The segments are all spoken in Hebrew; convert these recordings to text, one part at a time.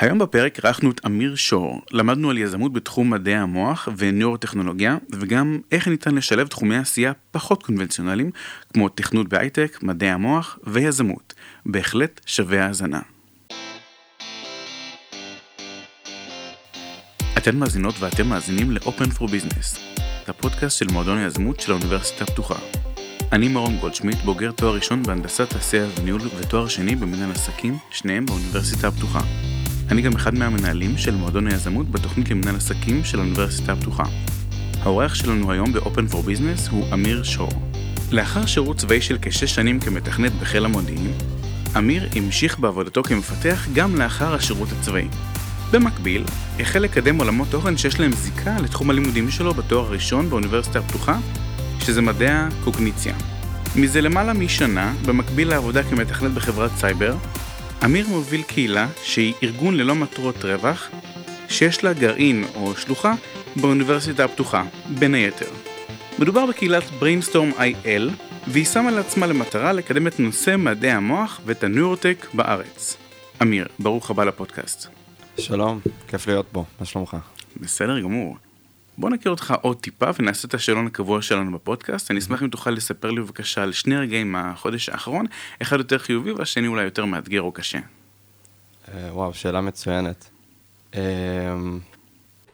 היום בפרק אירחנו את אמיר שור, למדנו על יזמות בתחום מדעי המוח ונאורוטכנולוגיה, וגם איך ניתן לשלב תחומי עשייה פחות קונבנציונליים, כמו תכנות בהייטק, מדעי המוח ויזמות. בהחלט שווה האזנה. אתן מאזינות ואתם מאזינים ל-Open for Business, הפודקאסט של מועדון היזמות של האוניברסיטה הפתוחה. אני מרום גולדשמיט, בוגר תואר ראשון בהנדסת תעשייה וניהול ותואר שני במנהל עסקים, שניהם באוניברסיטה הפתוחה. אני גם אחד מהמנהלים של מועדון היזמות בתוכנית למנהל עסקים של האוניברסיטה הפתוחה. האורח שלנו היום ב-Open for Business הוא אמיר שור. לאחר שירות צבאי של כשש שנים כמתכנת בחיל המודיעין, אמיר המשיך בעבודתו כמפתח גם לאחר השירות הצבאי. במקביל, החל לקדם עולמות תוכן שיש להם זיקה לתחום הלימודים שלו בתואר הראשון באוניברסיטה הפתוחה, שזה מדעי הקוגניציה. מזה למעלה משנה, במקביל לעבודה כמתכנת בחברת סייבר, אמיר מוביל קהילה שהיא ארגון ללא מטרות רווח, שיש לה גרעין או שלוחה באוניברסיטה הפתוחה, בין היתר. מדובר בקהילת Brainstorm IL, והיא שמה לעצמה למטרה לקדם את נושא מדעי המוח ואת ה neurotech בארץ. אמיר, ברוך הבא לפודקאסט. שלום, כיף להיות פה, מה שלומך? בסדר גמור. בוא נכיר אותך עוד טיפה ונעשה את השאלון הקבוע שלנו בפודקאסט. אני אשמח אם תוכל לספר לי בבקשה על שני רגעים מהחודש האחרון, אחד יותר חיובי והשני אולי יותר מאתגר או קשה. אה, וואו, שאלה מצוינת. אה,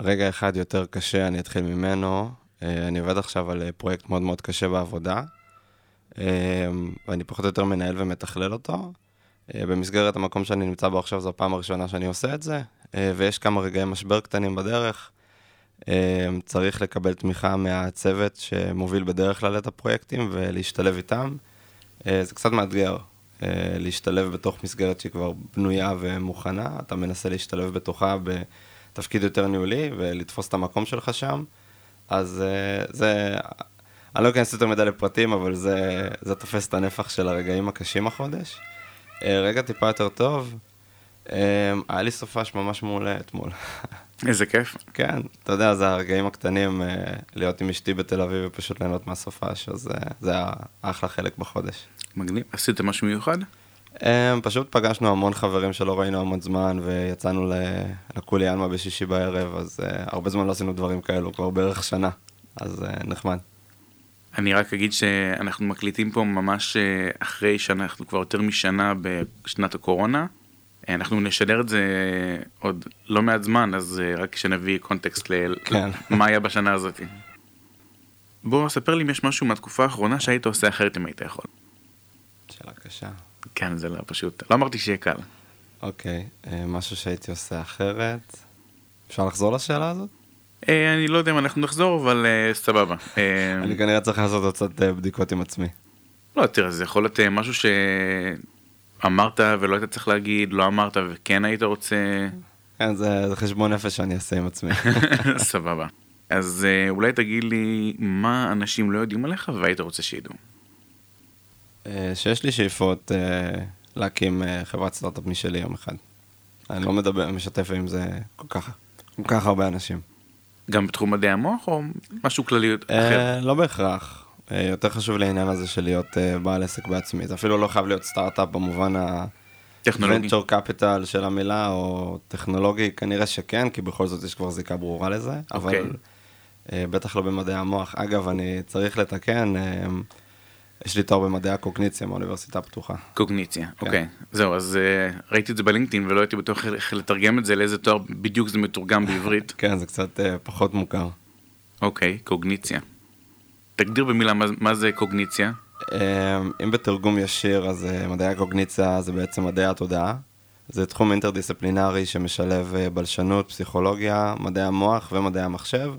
רגע אחד יותר קשה, אני אתחיל ממנו. אה, אני עובד עכשיו על פרויקט מאוד מאוד קשה בעבודה, ואני פחות או יותר מנהל ומתכלל אותו. במסגרת המקום שאני נמצא בו עכשיו זו הפעם הראשונה שאני עושה את זה, ויש כמה רגעי משבר קטנים בדרך. אמ, צריך לקבל תמיכה מהצוות שמוביל בדרך כלל את הפרויקטים ולהשתלב איתם. אה, זה קצת מאתגר אה, להשתלב בתוך מסגרת שהיא כבר בנויה ומוכנה, אתה מנסה להשתלב בתוכה בתפקיד יותר ניהולי ולתפוס את המקום שלך שם. אז אה, זה, אני לא אכנס יותר מדי לפרטים, אבל זה, זה תופס את הנפח של הרגעים הקשים החודש. רגע טיפה יותר טוב, היה לי סופש ממש מעולה אתמול. איזה כיף. כן, אתה יודע, זה הרגעים הקטנים, אה, להיות עם אשתי בתל אביב ופשוט ליהנות מהסופש, אז אה, זה היה אחלה חלק בחודש. מגניב. עשיתם משהו מיוחד? אה, פשוט פגשנו המון חברים שלא ראינו המון זמן, ויצאנו לקולי עלמה בשישי בערב, אז הרבה זמן לא עשינו דברים כאלו, כבר בערך שנה, אז נחמד. אני רק אגיד שאנחנו מקליטים פה ממש אחרי שאנחנו כבר יותר משנה בשנת הקורונה. אנחנו נשדר את זה עוד לא מעט זמן, אז אה, רק שנביא קונטקסט למה כן. היה בשנה הזאת. בוא, ספר לי אם יש משהו מהתקופה האחרונה שהיית עושה אחרת אם היית יכול. שאלה קשה. כן, זה לא פשוט. לא אמרתי שיהיה קל. אוקיי, אה, משהו שהייתי עושה אחרת. אפשר לחזור לשאלה הזאת? אה, אני לא יודע אם אנחנו נחזור, אבל סבבה. אני כנראה צריך לעשות עוד קצת בדיקות עם עצמי. לא, תראה, זה יכול להיות משהו ש... אמרת ולא היית צריך להגיד, לא אמרת וכן היית רוצה... כן, זה, זה חשבון נפש שאני אעשה עם עצמי. סבבה. אז אה, אולי תגיד לי מה אנשים לא יודעים עליך והיית רוצה שידעו. אה, שיש לי שאיפות אה, להקים חברת סטארט-אפ משלי יום אחד. אני לא מדבר, משתף עם זה כל כך, כל כך הרבה אנשים. גם בתחום מדעי המוח או משהו כללי אחר? לא בהכרח. אה, יותר חשוב לי העניין הזה של להיות אה, בעל עסק בעצמי. זה אפילו לא חייב להיות סטארט-אפ במובן ה... טכנולוגי. venture capital של המילה, או טכנולוגי, כנראה שכן, כי בכל זאת יש כבר זיקה ברורה לזה, okay. אבל uh, בטח לא במדעי המוח. אגב, אני צריך לתקן, יש לי תואר במדעי הקוגניציה מאוניברסיטה הפתוחה. קוגניציה, כן. אוקיי. Okay. זהו, אז uh, ראיתי את זה בלינקדאין ולא הייתי בטוח איך לתרגם את זה, לאיזה תואר בדיוק זה מתורגם בעברית. כן, זה קצת uh, פחות מוכר. אוקיי, okay, קוגניציה. תגדיר במילה מה, מה זה קוגניציה. אמ, אם בתרגום ישיר, אז אה, מדעי הקוגניציה זה בעצם מדעי התודעה. זה תחום אינטרדיסציפלינרי שמשלב אה, בלשנות, פסיכולוגיה, מדעי המוח ומדעי המחשב,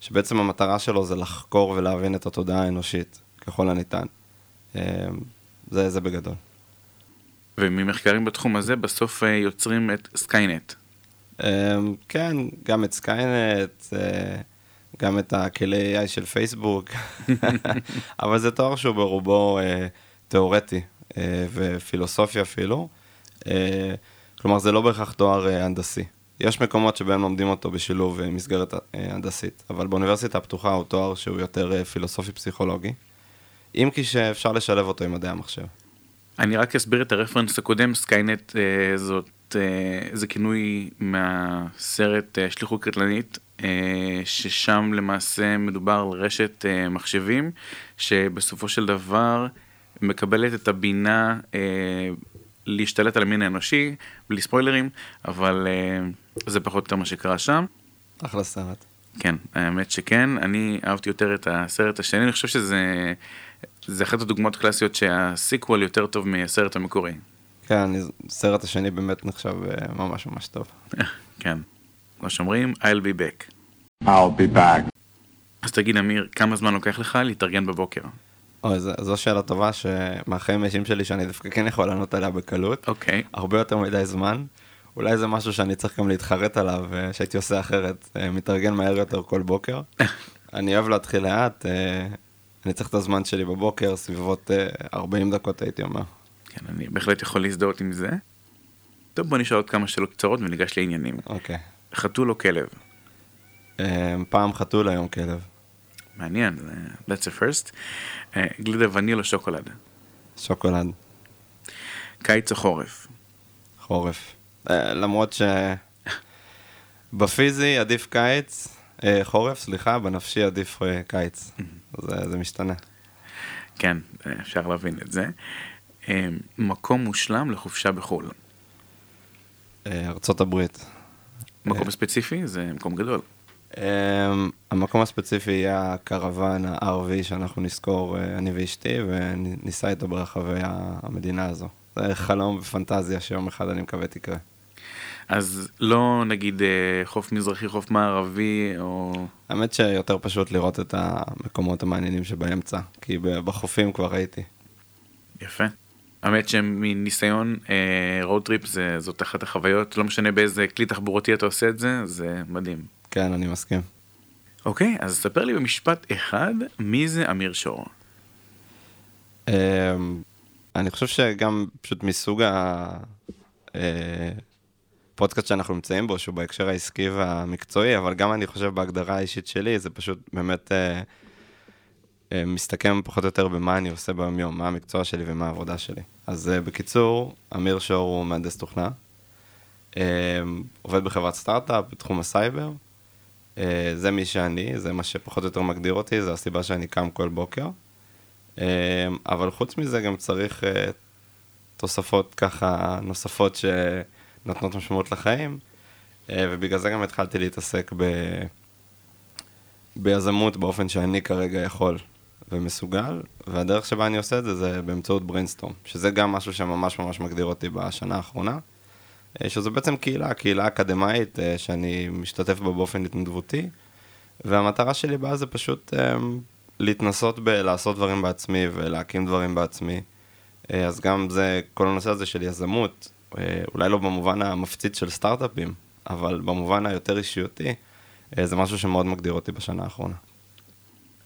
שבעצם המטרה שלו זה לחקור ולהבין את התודעה האנושית, ככל הניתן. אמ, זה, זה בגדול. וממחקרים בתחום הזה בסוף אה, יוצרים את Skynet. אמ, כן, גם את Skynet. גם את הכלי AI של פייסבוק, אבל זה תואר שהוא ברובו אה, תיאורטי אה, ופילוסופי אפילו. אה, כלומר, זה לא בהכרח תואר אה, הנדסי. יש מקומות שבהם לומדים אותו בשילוב אה, מסגרת אה, הנדסית, אבל באוניברסיטה הפתוחה הוא תואר שהוא יותר אה, פילוסופי-פסיכולוגי, אם כי שאפשר לשלב אותו עם מדעי המחשב. אני רק אסביר את הרפרנס הקודם, Skynet אה, זאת אה, זה כינוי מהסרט אה, שליחות קטלנית, אה, ששם למעשה מדובר על רשת מחשבים, שבסופו של דבר מקבלת את הבינה להשתלט על המין האנושי, בלי ספוילרים, אבל זה פחות או יותר מה שקרה שם. אחלה סרט. כן, האמת שכן, אני אהבתי יותר את הסרט השני, אני חושב שזה זה אחת הדוגמאות הקלאסיות שהסיקוול יותר טוב מהסרט המקורי. כן, אני, הסרט השני באמת נחשב אה, ממש ממש טוב. כן, כמו שאומרים, I'll be back. I'll be back. אז תגיד, אמיר, כמה זמן לוקח לך להתארגן בבוקר? אוי, זו, זו שאלה טובה שמהחיים האישיים שלי שאני דווקא כן יכול לענות עליה בקלות. אוקיי, הרבה יותר מדי זמן. אולי זה משהו שאני צריך גם להתחרט עליו, אה, שהייתי עושה אחרת, אה, מתארגן מהר יותר כל בוקר. אני אוהב להתחיל לאט, אני צריך את הזמן שלי בבוקר, סביבות אה, 40 דקות הייתי אומר. כן, אני בהחלט יכול להזדהות עם זה. טוב, בוא נשאל עוד כמה שאלות קצרות וניגש לעניינים. אוקיי. חתול או כלב? אה, פעם חתול, היום כלב. מעניין, that's a first. אה, גלידה וניל או שוקולד? שוקולד, קיץ או חורף? חורף. אה, למרות ש... בפיזי עדיף קיץ, אה, חורף, סליחה, בנפשי עדיף אה, קיץ. זה, זה משתנה. כן, אפשר להבין את זה. אה, מקום מושלם לחופשה בחו"ל. אה, ארצות הברית. מקום ספציפי זה מקום גדול. המקום הספציפי יהיה הקרוון ה-RV שאנחנו נזכור, אה, אני ואשתי, וניסע איתו ברחבי המדינה הזו. זה חלום ופנטזיה שיום אחד אני מקווה תקרה. אז לא נגיד אה, חוף מזרחי, חוף מערבי, או... האמת שיותר פשוט לראות את המקומות המעניינים שבאמצע, כי בחופים כבר הייתי. יפה. האמת שמניסיון road trip זה, זאת אחת החוויות, לא משנה באיזה כלי תחבורה אתה עושה את זה, זה מדהים. כן, אני מסכים. אוקיי, אז ספר לי במשפט אחד, מי זה אמיר שור? Um, אני חושב שגם פשוט מסוג הפודקאסט שאנחנו נמצאים בו, שהוא בהקשר העסקי והמקצועי, אבל גם אני חושב בהגדרה האישית שלי, זה פשוט באמת uh, מסתכם פחות או יותר במה אני עושה ביום-יום, מה המקצוע שלי ומה העבודה שלי. אז uh, בקיצור, אמיר שור הוא מהנדס תוכנה, uh, עובד בחברת סטארט-אפ בתחום הסייבר. זה מי שאני, זה מה שפחות או יותר מגדיר אותי, זה הסיבה שאני קם כל בוקר. אבל חוץ מזה גם צריך אה, תוספות ככה נוספות שנותנות משמעות לחיים, אה, ובגלל זה גם התחלתי להתעסק ב... ביזמות באופן שאני כרגע יכול ומסוגל, והדרך שבה אני עושה את זה זה באמצעות Brainstorm, שזה גם משהו שממש ממש מגדיר אותי בשנה האחרונה, אה, שזו בעצם קהילה, קהילה אקדמאית אה, שאני משתתף בה באופן התנדבותי, והמטרה שלי בה זה פשוט um, להתנסות בלעשות דברים בעצמי ולהקים דברים בעצמי. אה, אז גם זה, כל הנושא הזה של יזמות, אולי לא במובן המפציץ של סטארט-אפים, אבל במובן היותר אישיותי, זה משהו שמאוד מגדיר אותי בשנה האחרונה.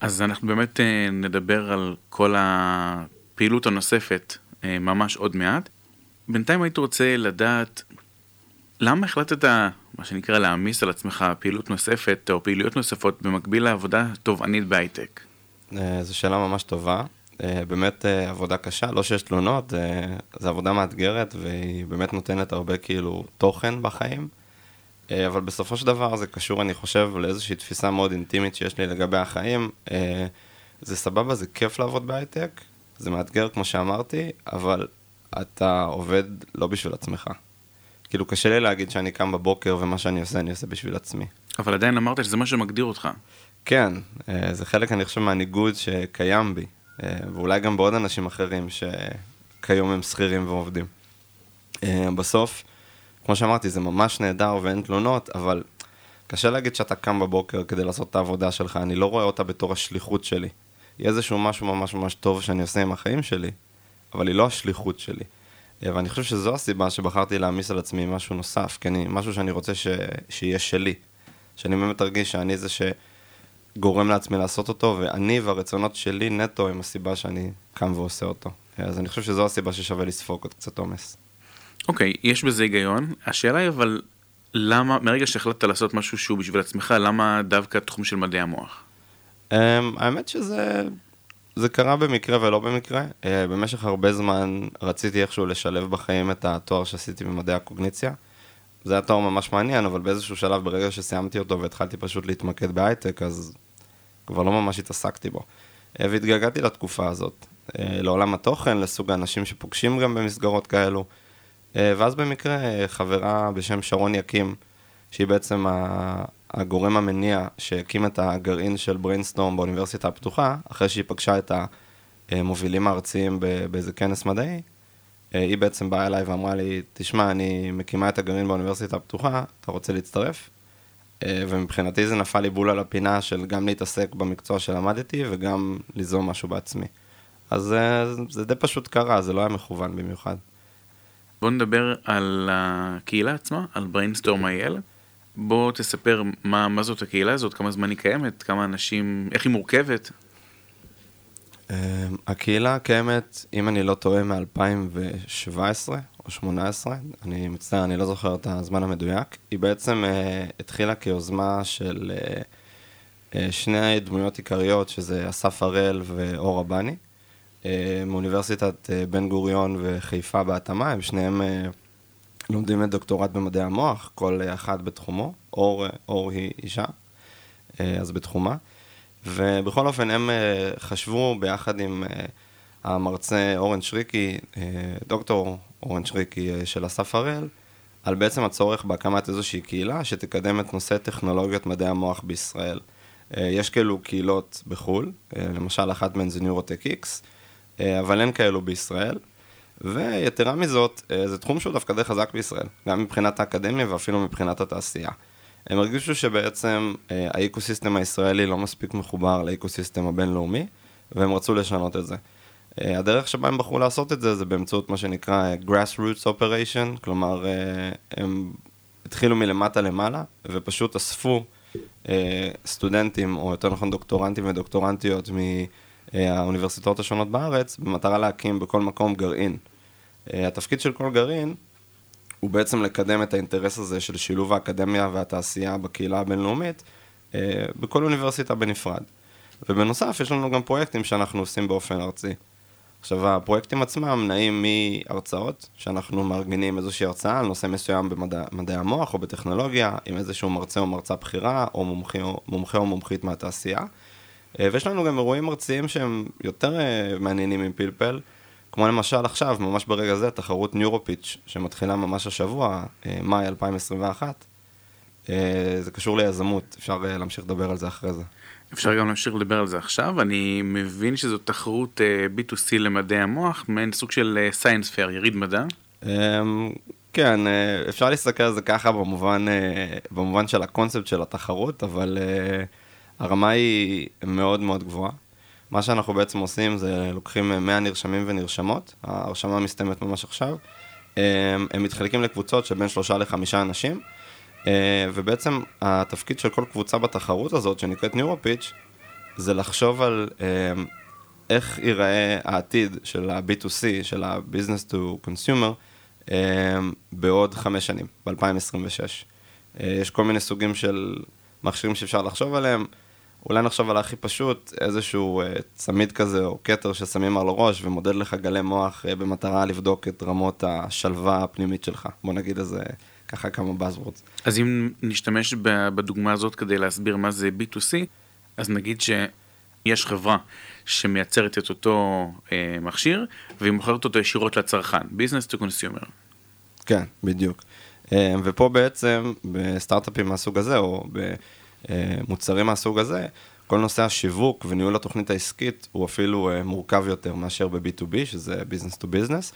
אז אנחנו באמת אה, נדבר על כל הפעילות הנוספת אה, ממש עוד מעט. בינתיים הייתי רוצה לדעת למה החלטת, מה שנקרא, להעמיס על עצמך פעילות נוספת או פעילויות נוספות במקביל לעבודה תובענית בהייטק? אה, זו שאלה ממש טובה. באמת עבודה קשה, לא שיש תלונות, זו עבודה מאתגרת והיא באמת נותנת הרבה כאילו תוכן בחיים. אה, אבל בסופו של דבר זה קשור, אני חושב, לאיזושהי תפיסה מאוד אינטימית שיש לי לגבי החיים. אה, זה סבבה, זה כיף לעבוד בהייטק, זה מאתגר כמו שאמרתי, אבל אתה עובד לא בשביל עצמך. כאילו קשה לי להגיד שאני קם בבוקר ומה שאני עושה, אני עושה בשביל עצמי. אבל עדיין אמרת שזה מה שמגדיר אותך. כן, אה, זה חלק, אני חושב, מהניגוד שקיים בי, ואולי גם בעוד אנשים אחרים שכיום הם שכירים ועובדים. בסוף, כמו שאמרתי, זה ממש נהדר ואין תלונות, אבל קשה להגיד שאתה קם בבוקר כדי לעשות את העבודה שלך, אני לא רואה אותה בתור השליחות שלי. היא איזשהו משהו ממש ממש טוב שאני עושה עם החיים שלי, אבל היא לא השליחות שלי. אה, ואני חושב שזו הסיבה שבחרתי להעמיס על עצמי משהו נוסף, כי אני, משהו שאני רוצה ש, שיהיה שלי. שאני באמת ארגיש שאני זה שגורם לעצמי לעשות אותו, ואני והרצונות שלי נטו הם הסיבה שאני קם ועושה אותו. אז אני חושב שזו הסיבה ששווה לספוג עוד קצת עומס. אוקיי, יש בזה היגיון. השאלה היא אבל, למה, מרגע שהחלטת לעשות משהו שהוא בשביל עצמך, למה דווקא תחום של מדעי המוח? Um, האמת שזה זה קרה במקרה ולא במקרה. Uh, במשך הרבה זמן רציתי איכשהו לשלב בחיים את התואר שעשיתי במדעי הקוגניציה. זה היה תואר ממש מעניין, אבל באיזשהו שלב, ברגע שסיימתי אותו והתחלתי פשוט להתמקד בהייטק, אז כבר לא ממש התעסקתי בו. Uh, והתגעגעתי לתקופה הזאת, uh, לעולם התוכן, לסוג האנשים שפוגשים גם במסגרות כאלו. Uh, ואז במקרה חברה בשם שרון יקים, שהיא בעצם הגורם המניע שהקים את הגרעין של Brainstorm באוניברסיטה הפתוחה, אחרי שהיא פגשה את המובילים הארציים באיזה כנס מדעי, היא בעצם באה אליי ואמרה לי, תשמע, אני מקימה את הגרעין באוניברסיטה הפתוחה, אתה רוצה להצטרף? ומבחינתי זה נפל לי בול על הפינה של גם להתעסק במקצוע שלמדתי וגם ליזום משהו בעצמי. אז זה די פשוט קרה, זה לא היה מכוון במיוחד. בוא נדבר על הקהילה עצמה, על Brainstorm IL. בוא תספר מה, מה זאת הקהילה הזאת, כמה זמן היא קיימת, כמה אנשים, איך היא מורכבת. Um, הקהילה קיימת, אם אני לא טועה, מ-2017 או 2018, אני מצטער, אני לא זוכר את הזמן המדויק. היא בעצם uh, התחילה כיוזמה של uh, uh, שני דמויות עיקריות, שזה אסף הראל ואור רבני, uh, מאוניברסיטת uh, בן גוריון וחיפה בהתאמה, הם שניהם uh, לומדים את דוקטורט במדעי המוח, כל אחד בתחומו, אור, אור היא אישה, אה, אז בתחומה. ובכל אופן הם אה, חשבו ביחד עם אה, המרצה אורן שריקי, דוקטור אורן שריקי של אסף הראל, על בעצם הצורך בהקמת איזושהי קהילה שתקדם את נושא טכנולוגיות מדעי המוח בישראל. יש כאלו קהילות בחו"ל, למשל אחת מהן זה ניורוטק איקס, אבל אין כאלו בישראל. ויתרה מזאת, אה, זה תחום שהוא דווקא די חזק בישראל, גם מבחינת האקדמיה ואפילו מבחינת התעשייה. הם הרגישו שבעצם אה, האקוסיסטם הישראלי לא מספיק מחובר לאקוסיסטם הבינלאומי, והם רצו לשנות את זה. אה, הדרך שבה הם בחרו לעשות את זה, זה באמצעות מה שנקרא grassroots operation, כלומר, הם התחילו מלמטה למעלה, ופשוט אספו סטודנטים, או יותר נכון דוקטורנטים ודוקטורנטיות מהאוניברסיטאות השונות בארץ, במטרה להקים בכל מקום גרעין. אה, התפקיד של כל גרעין הוא בעצם לקדם את האינטרס הזה של שילוב האקדמיה והתעשייה בקהילה הבינלאומית אה, בכל אוניברסיטה בנפרד. ובנוסף, יש לנו גם פרויקטים שאנחנו עושים באופן ארצי. עכשיו, הפרויקטים עצמם נעים מהרצאות, שאנחנו מארגנים איזושהי הרצאה על נושא מסוים במדעי המוח או בטכנולוגיה, עם איזשהו מרצה או מרצה בכירה, או, מומחה או מומחית מהתעשייה. אה, ויש לנו גם אירועים ארציים שהם יותר מעניינים עם פלפל, כמו למשל עכשיו, ממש ברגע זה, תחרות ניורופיץ', שמתחילה ממש השבוע, אה, מאי 2021. אה, זה קשור ליזמות, אפשר אה, להמשיך לדבר על זה אחרי זה. אפשר גם להמשיך לדבר על זה עכשיו. אני מבין שזו תחרות B2C למדעי המוח, מעין סוג של סייאנס פייר, יריד מדע. כן, אפשר להסתכל על זה ככה במובן, במובן של הקונספט של התחרות, אבל הרמה היא מאוד מאוד גבוהה. מה שאנחנו בעצם עושים זה לוקחים 100 נרשמים ונרשמות, ההרשמה מסתיימת ממש עכשיו, הם מתחלקים לקבוצות של בין שלושה לחמישה אנשים, ובעצם התפקיד של כל קבוצה בתחרות הזאת, שנקראת ניורופיץ', זה לחשוב על איך ייראה העתיד של ה-B2C, של ה-Business to Consumer, בעוד חמש שנים, ב-2026. יש כל מיני סוגים של מכשירים שאפשר לחשוב עליהם. אולי נחשוב על הכי פשוט, איזשהו uh, צמיד כזה או כתר ששמים על הראש ומודד לך גלי מוח uh, במטרה לבדוק את רמות השלווה הפנימית שלך. בוא נגיד איזה, ככה כמה buzzwords. אז אם נשתמש בדוגמה הזאת כדי להסביר מה זה B2C, אז נגיד שיש חברה שמייצרת את אותו uh, מכשיר, והיא מוכרת אותו ישירות לצרכן, business to consumer. כן, בדיוק. Uh, ופה בעצם, בסטארט-אפים מהסוג הזה, או ב... אה, מוצרים מהסוג הזה, כל נושא השיווק וניהול התוכנית העסקית הוא אפילו אה, מורכב יותר מאשר ב-B2B, שזה business to business,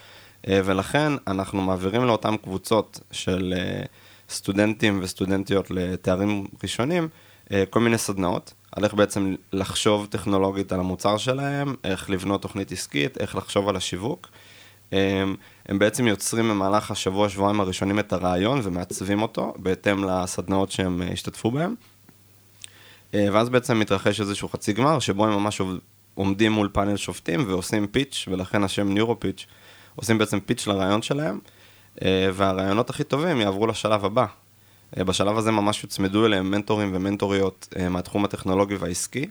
אה, ולכן אנחנו מעבירים לאותן קבוצות של סטודנטים וסטודנטיות לתארים ראשונים, כל מיני סדנאות, על איך בעצם לחשוב טכנולוגית על המוצר שלהם, איך לבנות תוכנית עסקית, איך לחשוב על השיווק. הם בעצם יוצרים במהלך השבוע-שבועיים הראשונים את הרעיון ומעצבים אותו בהתאם לסדנאות שהם השתתפו בהם. אה, ואז בעצם מתרחש איזשהו חצי גמר, שבו הם ממש עומדים מול פאנל שופטים ועושים פיץ', ולכן השם ניורו פיץ', עושים בעצם פיץ' לרעיון שלהם, אה, והרעיונות הכי טובים יעברו לשלב הבא. אה, בשלב הזה ממש יוצמדו אליהם מנטורים ומנטוריות מהתחום הטכנולוגי והעסקי,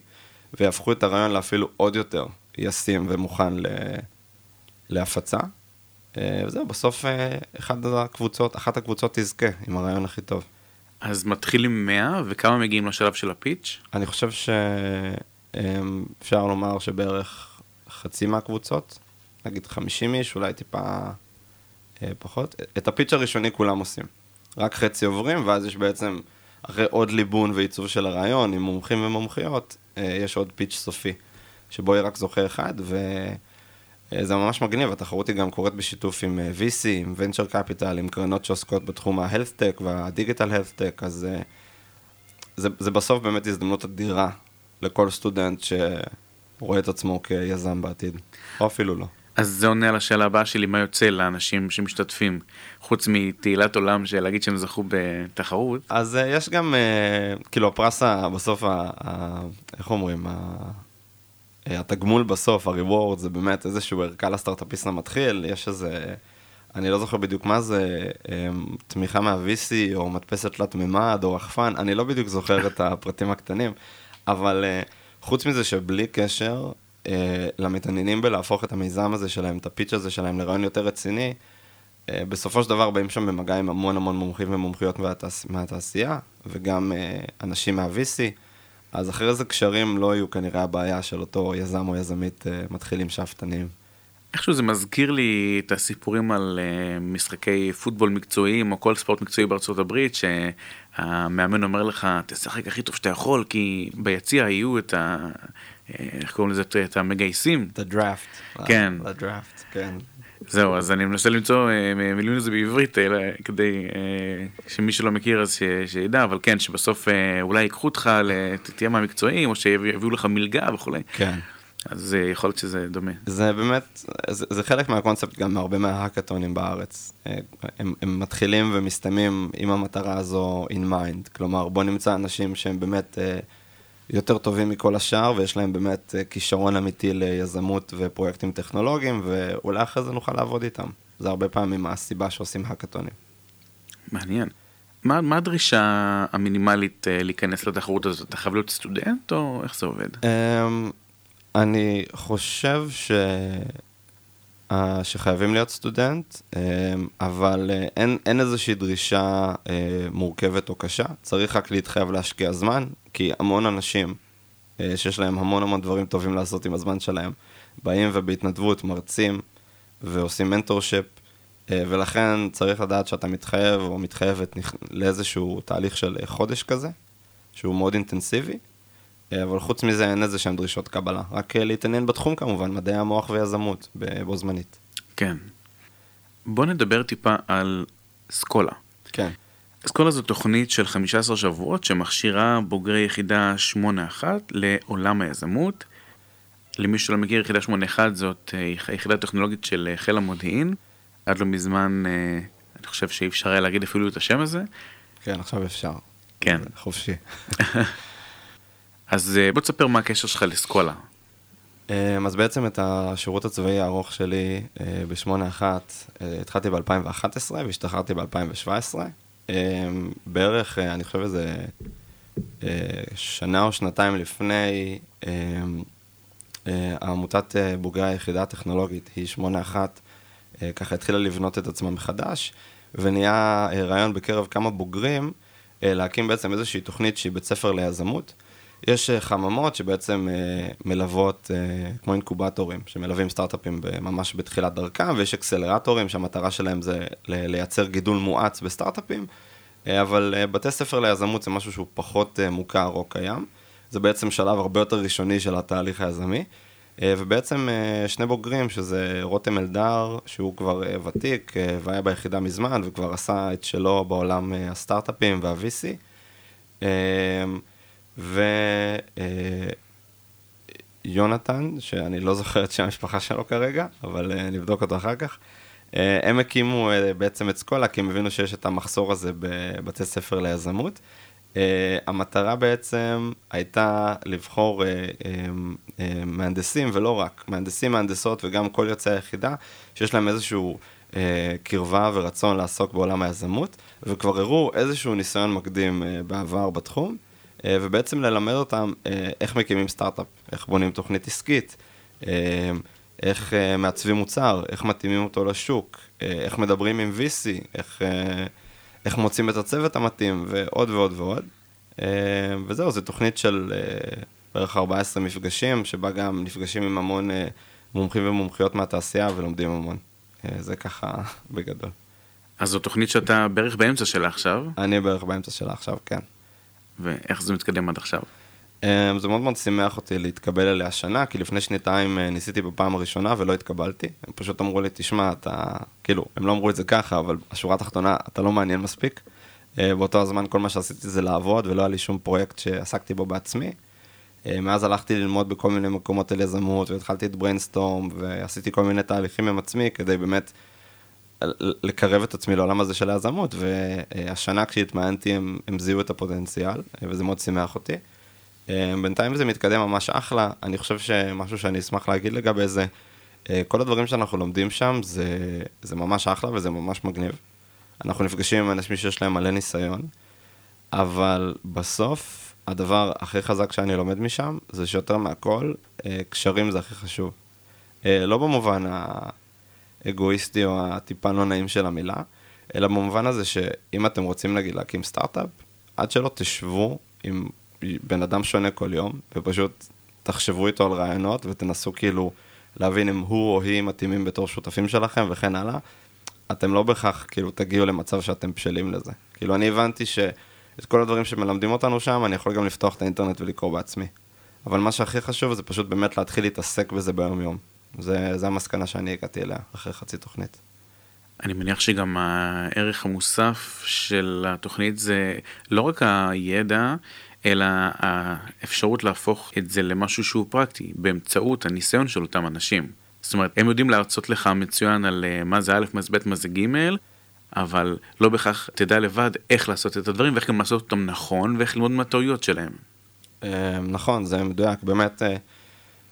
ויהפכו את הרעיון לאפילו עוד יותר ישים ומוכן ל... להפצה. וזהו, בסוף אחת הקבוצות, אחת הקבוצות תזכה עם הרעיון הכי טוב. אז מתחיל עם 100, וכמה מגיעים לשלב של הפיץ'? אני חושב שאפשר לומר שבערך חצי מהקבוצות, נגיד 50 איש, אולי טיפה אה, פחות. את הפיץ' הראשוני כולם עושים. רק חצי עוברים, ואז יש בעצם, אחרי עוד ליבון ועיצוב של הרעיון, עם מומחים ומומחיות, יש עוד פיץ' סופי, שבו יהיה רק זוכה אחד, ו... אה, זה ממש מגניב, התחרות היא גם קורית בשיתוף עם אה, VC, עם Venture Capital, עם קרנות שעוסקות בתחום ה-Health Tech וה-Digital Health Tech, אז אה, זה, זה בסוף באמת הזדמנות אדירה לכל סטודנט שרואה את עצמו כיזם בעתיד, או אפילו לא. אז זה עונה על השאלה הבאה שלי, מה יוצא לאנשים שמשתתפים, חוץ מתהילת עולם של להגיד שהם זכו בתחרות? אז יש גם, כאילו הפרס בסוף, ה, ה, איך אומרים, ה, התגמול בסוף, ה-reward, זה באמת איזשהו ערכה לסטארט-אפיסט המתחיל, יש איזה, אני לא זוכר בדיוק מה זה, אה, תמיכה מה-VC, או מדפסת תלת מימד, או רחפן, אני לא בדיוק זוכר את הפרטים הקטנים, אבל אה, חוץ מזה שבלי קשר למתעניינים בלהפוך את המיזם הזה שלהם, את הפיץ' הזה שלהם לרעיון יותר רציני, בסופו של דבר באים שם במגע עם המון המון מומחים ומומחיות מהתעשייה, וגם אנשים מה-VC. אז אחרי זה קשרים לא יהיו כנראה הבעיה של אותו יזם או יזמית uh, מתחילים שאפתניים. איכשהו זה מזכיר לי את הסיפורים על uh, משחקי פוטבול מקצועיים או כל ספורט מקצועי בארצות הברית שהמאמן אומר לך תשחק הכי טוב שאתה יכול כי ביציע יהיו את ה... אה, איך קוראים לזה? את המגייסים. את הדראפט. כן. הדראפט, כן. זהו, אז אני מנסה למצוא אה, מילים לזה בעברית אה, כדי אה, שמי שלא מכיר אז שידע, אבל כן, שבסוף אולי ייקחו אותך, תהיה מהמקצועיים, או שיביאו לך מלגה וכולי. כן. אז יכול להיות שזה דומה. זה באמת, זה, זה חלק מהקונספט גם מהרבה מההאקתונים בארץ. הם, הם מתחילים ומסתיימים עם המטרה הזו in mind. כלומר, בוא נמצא אנשים שהם באמת... יותר טובים מכל השאר, ויש להם באמת אה, כישרון אמיתי ליזמות ופרויקטים טכנולוגיים, ואולי אחרי זה נוכל לעבוד איתם. זה הרבה פעמים הסיבה שעושים האקתונים. מעניין. מה, מה הדרישה המינימלית אה, להיכנס לתחרות הזאת? אתה חייב להיות סטודנט, או איך זה עובד? Um, אני חושב ש... uh, שחייבים להיות סטודנט, um, אבל אין, אין איזושהי דרישה מורכבת או קשה. צריך רק להתחייב להשקיע זמן, כי המון אנשים אה, שיש להם המון המון דברים טובים לעשות עם הזמן שלהם, באים ובהתנדבות מרצים ועושים מנטורשיפ, אה, ולכן צריך לדעת שאתה מתחייב או מתחייבת לאיזשהו תהליך של חודש כזה, שהוא מאוד אינטנסיבי, אה, אבל חוץ מזה אין איזה שהן דרישות קבלה, רק להתעניין בתחום כמובן, מדעי המוח ויזמות בו זמנית. כן. בוא נדבר טיפה על סקולה. כן. אסכולה זו תוכנית של 15 שבועות שמכשירה בוגרי יחידה 8-1 לעולם היזמות. למי שלא מכיר, יחידה 8-1 זאת אה, היחידה הטכנולוגית של אה, חיל המודיעין. עד לא מזמן, אה, אני חושב שאי אפשר היה להגיד אפילו את השם הזה. כן, עכשיו אפשר. כן. חופשי. אז בוא תספר מה הקשר שלך לאסכולה. אז בעצם את השירות הצבאי הארוך שלי ב-8-1 התחלתי ב-2011 והשתחררתי ב-2017. אמ, בערך, אה, אני חושב איזה אה, שנה או שנתיים לפני, אמ, אה, עמותת בוגרי היחידה הטכנולוגית, היא 81, ככה התחילה לבנות את עצמה מחדש, ונהיה רעיון בקרב כמה בוגרים להקים בעצם איזושהי תוכנית שהיא בית ספר ליזמות. יש חממות שבעצם מלוות, כמו אינקובטורים, שמלווים סטארט-אפים ממש בתחילת דרכם, ויש אקסלרטורים שהמטרה שלהם זה לייצר גידול מואץ בסטארט-אפים, אה, אבל אה, בתי ספר ליזמות זה משהו שהוא פחות מוכר או קיים. זה בעצם שלב הרבה יותר ראשוני של התהליך היזמי. ובעצם שני בוגרים, שזה רותם אלדר, שהוא כבר ותיק והיה ביחידה מזמן וכבר עשה את שלו בעולם הסטארט-אפים וה-VC. ויונתן, שאני לא זוכר את שם המשפחה שלו כרגע, אבל אה, נבדוק אותו אחר כך. אה, הם הקימו אה, בעצם את סקולה, כי הם הבינו שיש את המחסור הזה בבתי ספר ליזמות. המטרה בעצם הייתה לבחור מהנדסים, ולא רק, מהנדסים, מהנדסות וגם כל יוצאי היחידה, שיש להם איזשהו קרבה ורצון לעסוק בעולם היזמות, וכבר הראו איזשהו ניסיון מקדים בעבר בתחום. אה, ובעצם ללמד אותם אה, איך מקימים סטארט-אפ, איך בונים תוכנית עסקית, איך מעצבים מוצר, איך מתאימים אותו לשוק, איך מדברים עם VC, איך, איך מוצאים את הצוות המתאים, ועוד ועוד ועוד. וזהו, זו תוכנית של בערך 14 מפגשים, שבה גם נפגשים עם המון מומחים ומומחיות מהתעשייה ולומדים המון. זה ככה בגדול. אז זו תוכנית שאתה בערך באמצע שלה עכשיו? אני בערך באמצע שלה עכשיו, כן. ואיך זה מתקדם עד עכשיו? אמ, זה מאוד מאוד שימח אותי להתקבל אליה השנה, כי לפני שנתיים אה, ניסיתי בפעם הראשונה ולא התקבלתי. הם פשוט אמרו לי, תשמע, אתה... כאילו, הם לא אמרו את זה ככה, אבל השורה התחתונה, אתה לא מעניין מספיק. אה, באותו הזמן כל מה שעשיתי זה לעבוד, ולא היה לי שום פרויקט שעסקתי בו בעצמי. אה, מאז הלכתי ללמוד בכל מיני מקומות על יזמות, והתחלתי את Brainstorm, ועשיתי כל מיני תהליכים עם עצמי כדי באמת לקרב את עצמי לעולם הזה של היזמות, והשנה כשהתמיינתי הם, הם זיהו את הפוטנציאל, וזה מאוד שימח אותי. אה, בינתיים זה מתקדם ממש אחלה, אני חושב שמשהו שאני אשמח להגיד לגבי זה, אה, כל הדברים שאנחנו לומדים שם זה, זה ממש אחלה וזה ממש מגניב. אנחנו נפגשים עם אנשים שיש להם מלא ניסיון, אבל בסוף הדבר הכי חזק שאני לומד משם זה שיותר מהכל, אה, קשרים זה הכי חשוב. לא במובן האגואיסטי או הטיפה לא נעים של המילה, אלא במובן הזה שאם אתם רוצים נגיד להקים סטארט-אפ, עד שלא תשבו עם בן אדם שונה כל יום, ופשוט תחשבו איתו על רעיונות ותנסו כאילו להבין אם הוא או היא מתאימים בתור שותפים שלכם וכן הלאה, אתם לא בהכרח כאילו תגיעו למצב שאתם בשלים לזה. כאילו אני הבנתי שאת כל הדברים שמלמדים אותנו שם, אני יכול גם לפתוח את האינטרנט ולקרוא בעצמי. אבל מה שהכי חשוב זה פשוט באמת להתחיל להתעסק בזה ביום יום. זה, זה המסקנה שאני הגעתי אליה אחרי חצי תוכנית. אני מניח שגם הערך המוסף של התוכנית זה לא רק הידע, אלא האפשרות להפוך את זה למשהו שהוא פרקטי, באמצעות הניסיון של אותם אנשים. זאת אומרת, הם יודעים להרצות לך מצוין על אה, מה זה א', מה זה ב', מה זה ג', אבל לא בהכרח תדע לבד איך לעשות את הדברים ואיך גם לעשות אותם נכון ואיך ללמוד מהטעויות שלהם. אה, נכון, זה מדויק, באמת אה,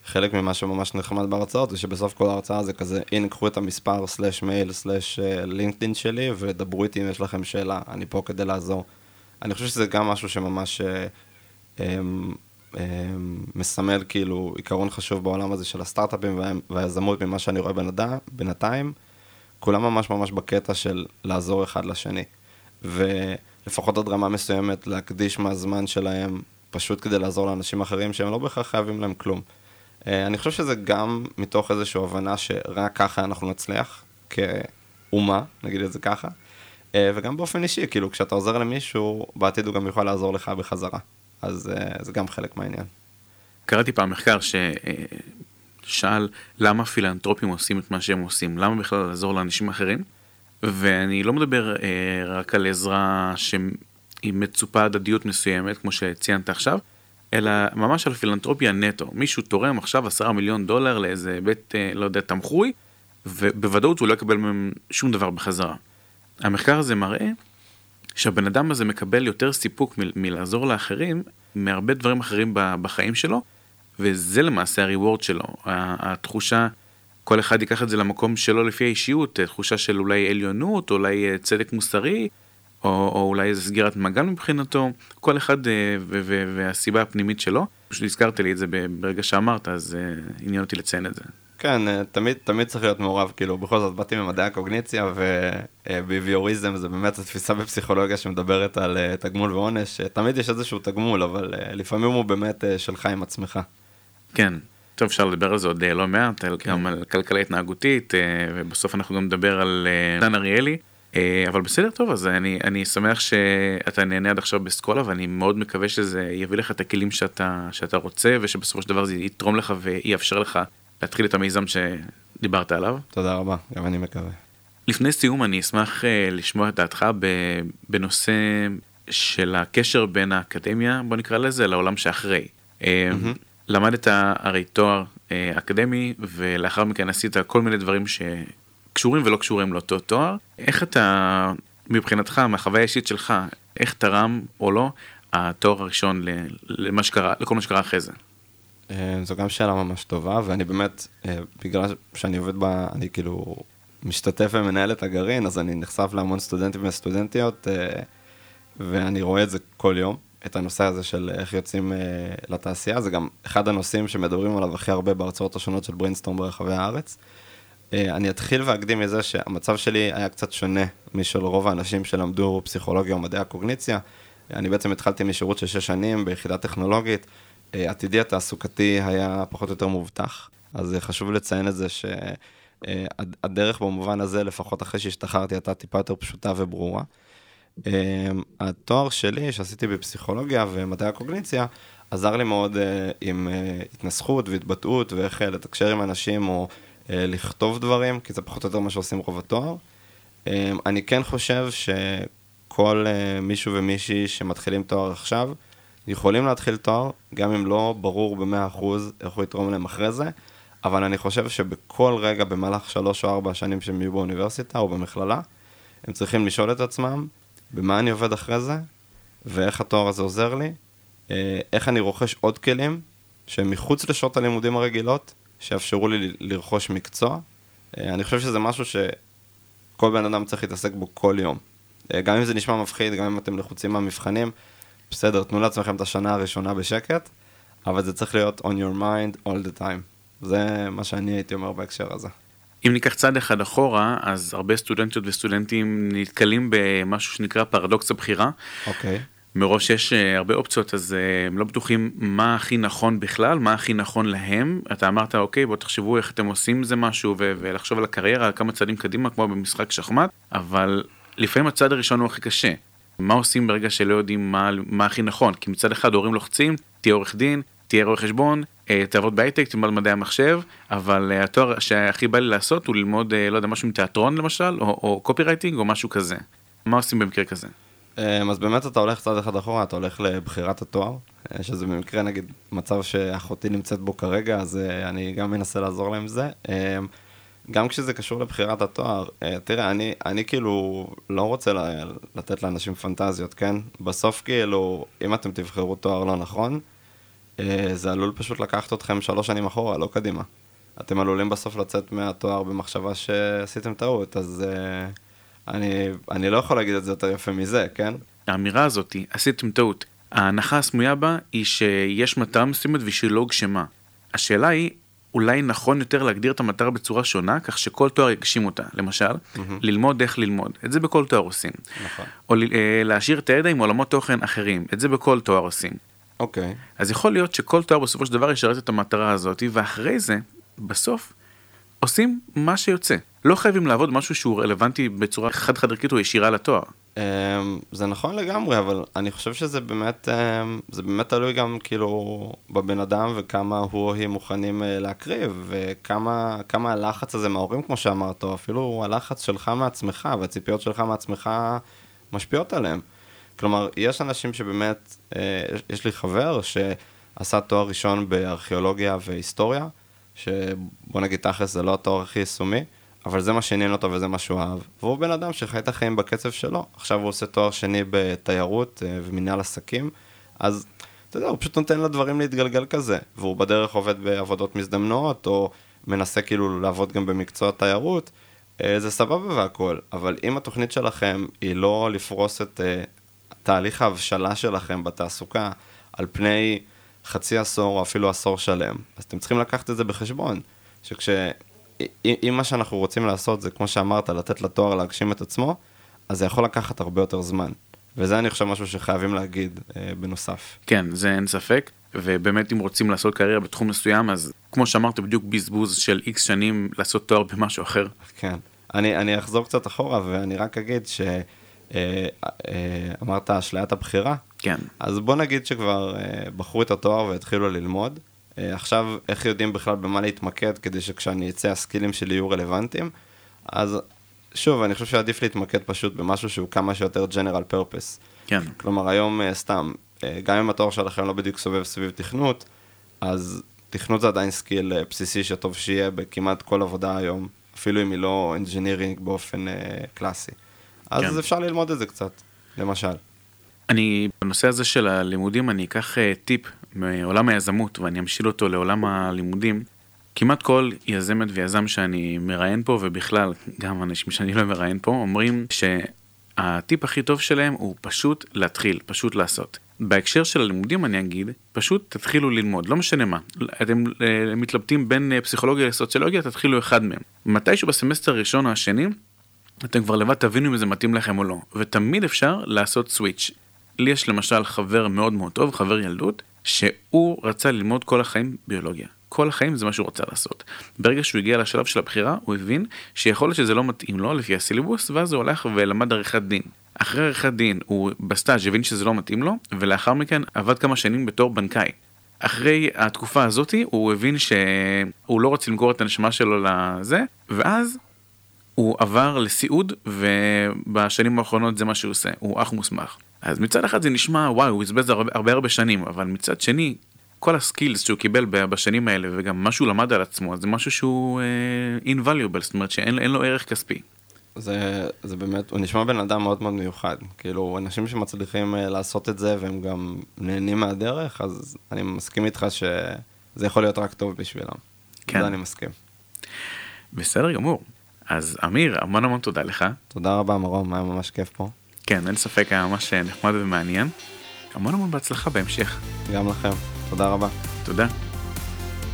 חלק ממה שממש נחמד בהרצאות זה שבסוף כל ההרצאה זה כזה, הנה קחו את המספר סלאש מייל סלאש לינקדאין שלי ודברו איתי אם יש לכם שאלה, אני פה כדי לעזור. אני חושב שזה גם משהו שממש אה, אה, אה, מסמל כאילו עיקרון חשוב בעולם הזה של הסטארט-אפים והיזמות ממה שאני רואה בנדע, בינתיים. כולם ממש ממש בקטע של לעזור אחד לשני. ולפחות עד רמה מסוימת להקדיש מהזמן שלהם פשוט כדי לעזור לאנשים אחרים שהם לא בהכרח חייבים להם כלום. אני חושב שזה גם מתוך איזושהי הבנה שרק ככה אנחנו נצליח כאומה, נגיד את זה ככה. אה, וגם באופן אישי, כאילו, כשאתה עוזר למישהו, בעתיד הוא גם יוכל לעזור לך בחזרה. אז אה, זה גם חלק מהעניין. קראתי פעם מחקר ששאל למה פילנטרופים עושים את מה שהם עושים, למה בכלל לעזור לאנשים אחרים, ואני לא מדבר אה, רק על עזרה שהיא מצופה הדדיות מסוימת, כמו שציינת עכשיו, אלא ממש על פילנטרופיה נטו. מישהו תורם עכשיו עשרה מיליון דולר לאיזה בית, אה, לא יודע, תמחוי, ובוודאות הוא לא יקבל מהם שום דבר בחזרה. המחקר הזה מראה שהבן אדם הזה מקבל יותר סיפוק מ- מלעזור לאחרים מהרבה דברים אחרים בחיים שלו, וזה למעשה הריוורד שלו, התחושה, כל אחד ייקח את זה למקום שלו לפי האישיות, תחושה של אולי עליונות, אולי אה, צדק מוסרי, או, או אולי איזה סגירת מעגל מבחינתו, כל אחד אה, ו- ו- והסיבה הפנימית שלו. פשוט הזכרת לי את זה ברגע שאמרת, אז אה, עניין אותי לציין את זה. כן, אה, תמיד, תמיד צריך להיות מעורב, כאילו, בכל זאת באתי ממדעי הקוגניציה, וביביוריזם זה באמת התפיסה בפסיכולוגיה שמדברת על תגמול ועונש, תמיד יש איזשהו תגמול, אבל לפעמים הוא באמת שלך עם עצמך. כן, טוב, אפשר לדבר על זה עוד לא מעט, כן. גם על כלכלה התנהגותית, ובסוף אנחנו גם נדבר על דן אריאלי. אבל בסדר טוב אז אני אני שמח שאתה נהנה עד עכשיו בסקולה ואני מאוד מקווה שזה יביא לך את הכלים שאתה שאתה רוצה ושבסופו של דבר זה יתרום לך ויאפשר לך להתחיל את המיזם שדיברת עליו. תודה רבה, גם אני מקווה. לפני סיום אני אשמח uh, לשמוע את דעתך בנושא של הקשר בין האקדמיה, בוא נקרא לזה, לעולם שאחרי. Mm-hmm. למדת הרי תואר אקדמי ולאחר מכן עשית כל מיני דברים שקשורים ולא קשורים לאותו תואר. איך אתה, מבחינתך, מהחוויה האישית שלך, איך תרם או לא התואר הראשון למה שקרה, לכל מה שקרה אחרי זה? אה, זו גם שאלה ממש טובה, ואני באמת, אה, בגלל שאני עובד בה, אני כאילו משתתף ומנהל את הגרעין, אז אני נחשף להמון סטודנטים וסטודנטיות, אה, ואני רואה את זה כל יום. את הנושא הזה של איך יוצאים לתעשייה, זה גם אחד הנושאים שמדברים עליו הכי הרבה בהרצאות השונות של Brainstorm ברחבי הארץ. אני אתחיל ואקדים מזה שהמצב שלי היה קצת שונה משל רוב האנשים שלמדו פסיכולוגיה ומדעי הקוגניציה. אני בעצם התחלתי משירות של שש שנים ביחידה טכנולוגית. עתידי התעסוקתי היה פחות או יותר מובטח, אז חשוב לציין את זה שהדרך במובן הזה, לפחות אחרי שהשתחררתי, הייתה טיפה יותר פשוטה וברורה. התואר שלי, שעשיתי בפסיכולוגיה ומדעי הקוגניציה, עזר לי מאוד עם התנסחות והתבטאות ואיך לתקשר עם אנשים או לכתוב דברים, כי זה פחות או יותר מה שעושים רוב התואר. אני כן חושב שכל מישהו ומישהי שמתחילים תואר עכשיו, יכולים להתחיל תואר, גם אם לא ברור ב-100% איך הוא יתרום להם אחרי זה, אבל אני חושב שבכל רגע במהלך שלוש או ארבע שנים שהם יהיו באוניברסיטה או במכללה, הם צריכים לשאול את עצמם במה אני עובד אחרי זה, ואיך התואר הזה עוזר לי, איך אני רוכש עוד כלים שהם מחוץ לשעות הלימודים הרגילות, שיאפשרו לי לרכוש מקצוע. אני חושב שזה משהו שכל בן אדם צריך להתעסק בו כל יום. גם אם זה נשמע מפחיד, גם אם אתם לחוצים מהמבחנים, בסדר, תנו לעצמכם את השנה הראשונה בשקט, אבל זה צריך להיות on your mind all the time. זה מה שאני הייתי אומר בהקשר הזה. אם ניקח צעד אחד אחורה, אז הרבה סטודנטיות וסטודנטים נתקלים במשהו שנקרא פרדוקס הבחירה. אוקיי. Okay. מראש יש אה, הרבה אופציות, אז אה, הם לא בטוחים מה הכי נכון בכלל, מה הכי נכון להם. אתה אמרת, אוקיי, בואו תחשבו איך אתם עושים עם זה משהו, ולחשוב על הקריירה, כמה צעדים קדימה, כמו במשחק שחמט, אבל לפעמים הצעד הראשון הוא הכי קשה. מה עושים ברגע שלא יודעים מה, מה הכי נכון? כי מצד אחד הורים לוחצים, תהיה עורך דין, תהיה רואה חשבון, אה, תעבוד בהייטק, תלמד מדעי המחשב, אבל התואר שהכי בא לי לעשות הוא ללמוד, לא יודע, משהו מתיאטרון למשל, או, או קופי רייטינג, או משהו כזה. מה עושים במקרה כזה? אז באמת אתה הולך צעד אחד אחורה, אתה הולך לבחירת התואר, שזה במקרה נגיד מצב שאחותי נמצאת בו כרגע, אז אני גם מנסה לעזור להם זה. גם כשזה קשור לבחירת התואר, תראה, אני, אני כאילו לא רוצה לתת לאנשים פנטזיות, כן? בסוף כאילו, אם אתם תבחרו תואר לא נכון, זה עלול פשוט לקחת אתכם שלוש שנים אחורה, לא קדימה. אתם עלולים בסוף לצאת מהתואר במחשבה שעשיתם טעות, אז אני, אני לא יכול להגיד את זה יותר יפה מזה, כן? האמירה הזאת, עשיתם טעות, ההנחה הסמויה בה היא שיש מטרה מסוימת ושהיא לא הוגשמה. השאלה היא, אולי נכון יותר להגדיר את המטרה בצורה שונה, כך שכל תואר יגשים אותה. למשל, mm-hmm. ללמוד איך ללמוד, את זה בכל תואר עושים. נכון. או להשאיר את הידע עם עולמות תוכן אחרים, את זה בכל תואר עושים. אוקיי. Okay. אז יכול להיות שכל תואר בסופו של דבר ישרת את המטרה הזאת, ואחרי זה, בסוף, עושים מה שיוצא. לא חייבים לעבוד משהו שהוא רלוונטי בצורה חד-חד ערכית או ישירה לתואר. Um, זה נכון לגמרי, אבל אני חושב שזה באמת, um, זה באמת תלוי גם כאילו בבן אדם וכמה הוא או היא מוכנים uh, להקריב, וכמה הלחץ הזה מההורים, כמו שאמרת, או אפילו הלחץ שלך מעצמך והציפיות שלך מעצמך משפיעות עליהם. כלומר, יש אנשים שבאמת, יש, יש לי חבר שעשה תואר ראשון בארכיאולוגיה והיסטוריה, שבוא נגיד תכלס זה לא התואר הכי יישומי, אבל זה מה שעניין אותו וזה מה שהוא אהב. והוא בן אדם שחי את החיים בקצב שלו. עכשיו הוא עושה תואר שני בתיירות אה, ומנהל עסקים, אז אתה יודע, הוא פשוט נותן לדברים להתגלגל כזה. והוא בדרך עובד בעבודות מזדמנות, או מנסה כאילו לעבוד גם במקצוע תיירות, אה, זה סבבה והכול. אבל אם התוכנית שלכם היא לא לפרוס את uh, תהליך ההבשלה שלכם בתעסוקה על פני חצי עשור או אפילו עשור שלם, אז אתם צריכים לקחת את זה בחשבון. שכש... אם מה שאנחנו רוצים לעשות זה, כמו שאמרת, לתת לתואר להגשים את עצמו, אז זה יכול לקחת הרבה יותר זמן. וזה אני חושב משהו שחייבים להגיד אה, בנוסף. כן, זה אין ספק. ובאמת אם רוצים לעשות קריירה בתחום מסוים, אז כמו שאמרת, בדיוק בזבוז של איקס שנים לעשות תואר במשהו אחר. כן. אני, אני אחזור קצת אחורה ואני רק אגיד שאמרת אה, אה, אשליית הבחירה. כן. אז בוא נגיד שכבר אה, בחרו את התואר והתחילו ללמוד. עכשיו, איך יודעים בכלל במה להתמקד כדי שכשאני אצא הסקילים שלי יהיו רלוונטיים? אז שוב, אני חושב שעדיף להתמקד פשוט במשהו שהוא כמה שיותר general purpose. כן. כלומר, היום סתם, גם אם התואר שלכם לא בדיוק סובב סביב תכנות, אז תכנות זה עדיין skill בסיסי שטוב שיהיה בכמעט כל עבודה היום, אפילו אם היא לא engineering באופן קלאסי. אז כן. אפשר ללמוד את זה קצת, למשל. אני, בנושא הזה של הלימודים, אני אקח טיפ מעולם היזמות ואני אמשיל אותו לעולם הלימודים, כמעט כל יזמת ויזם שאני מראיין פה, ובכלל, גם אנשים שאני לא מראיין פה, אומרים שהטיפ הכי טוב שלהם הוא פשוט להתחיל, פשוט לעשות. בהקשר של הלימודים אני אגיד, פשוט תתחילו ללמוד, לא משנה מה. אתם אה, מתלבטים בין אה, פסיכולוגיה לסוציולוגיה, תתחילו אחד מהם. מתישהו בסמסטר הראשון או השני, אתם כבר לבד תבינו אם זה מתאים לכם או לא. ותמיד אפשר לעשות סוויץ'. לי יש למשל חבר מאוד מאוד טוב, חבר ילדות, שהוא רצה ללמוד כל החיים ביולוגיה. כל החיים זה מה שהוא רוצה לעשות. ברגע שהוא הגיע לשלב של הבחירה, הוא הבין שיכול להיות שזה לא מתאים לו לפי הסילבוס, ואז הוא הלך ולמד עריכת דין. אחרי עריכת דין הוא בסטאז' הבין שזה לא מתאים לו, ולאחר מכן עבד כמה שנים בתור בנקאי. אחרי התקופה הזאתי הוא הבין שהוא לא רוצה למכור את הנשמה שלו לזה, ואז הוא עבר לסיעוד, ובשנים האחרונות זה מה שהוא עושה, הוא אח מוסמך. אז מצד אחד זה נשמע וואי הוא בזבז הרבה הרבה, הרבה שנים, אבל מצד שני כל הסקילס שהוא קיבל בשנים האלה וגם מה שהוא למד על עצמו זה משהו שהוא uh, invaluable זאת אומרת שאין לו ערך כספי. זה, זה באמת, הוא נשמע בן אדם מאוד מאוד מיוחד. כאילו, אנשים שמצליחים uh, לעשות את זה והם גם נהנים מהדרך, אז אני מסכים איתך שזה יכול להיות רק טוב בשבילם. כן. זה אני מסכים. בסדר גמור. אז אמיר, המון המון תודה לך. תודה רבה מרום, היה ממש כיף פה. כן, אין ספק, היה ממש נחמד ומעניין. המון המון בהצלחה בהמשך. גם לכם. תודה רבה. תודה.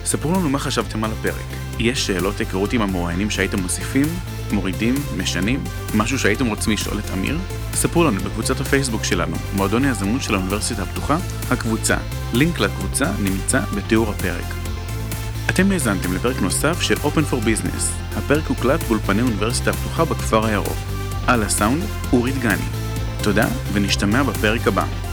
ספרו לנו מה חשבתם על הפרק. יש שאלות היכרות עם המרואיינים שהייתם מוסיפים, מורידים, משנים, משהו שהייתם רוצים לשאול את אמיר? ספרו לנו בקבוצת הפייסבוק שלנו, מועדון היזמות של האוניברסיטה הפתוחה, הקבוצה. לינק לקבוצה נמצא בתיאור הפרק. אתם האזנתם לפרק נוסף של Open for Business. הפרק הוקלט באולפני האוניברסיטה הפתוחה בכפר הירוק. על הסאונד, אורית גני. תודה, ונשתמע בפרק הבא.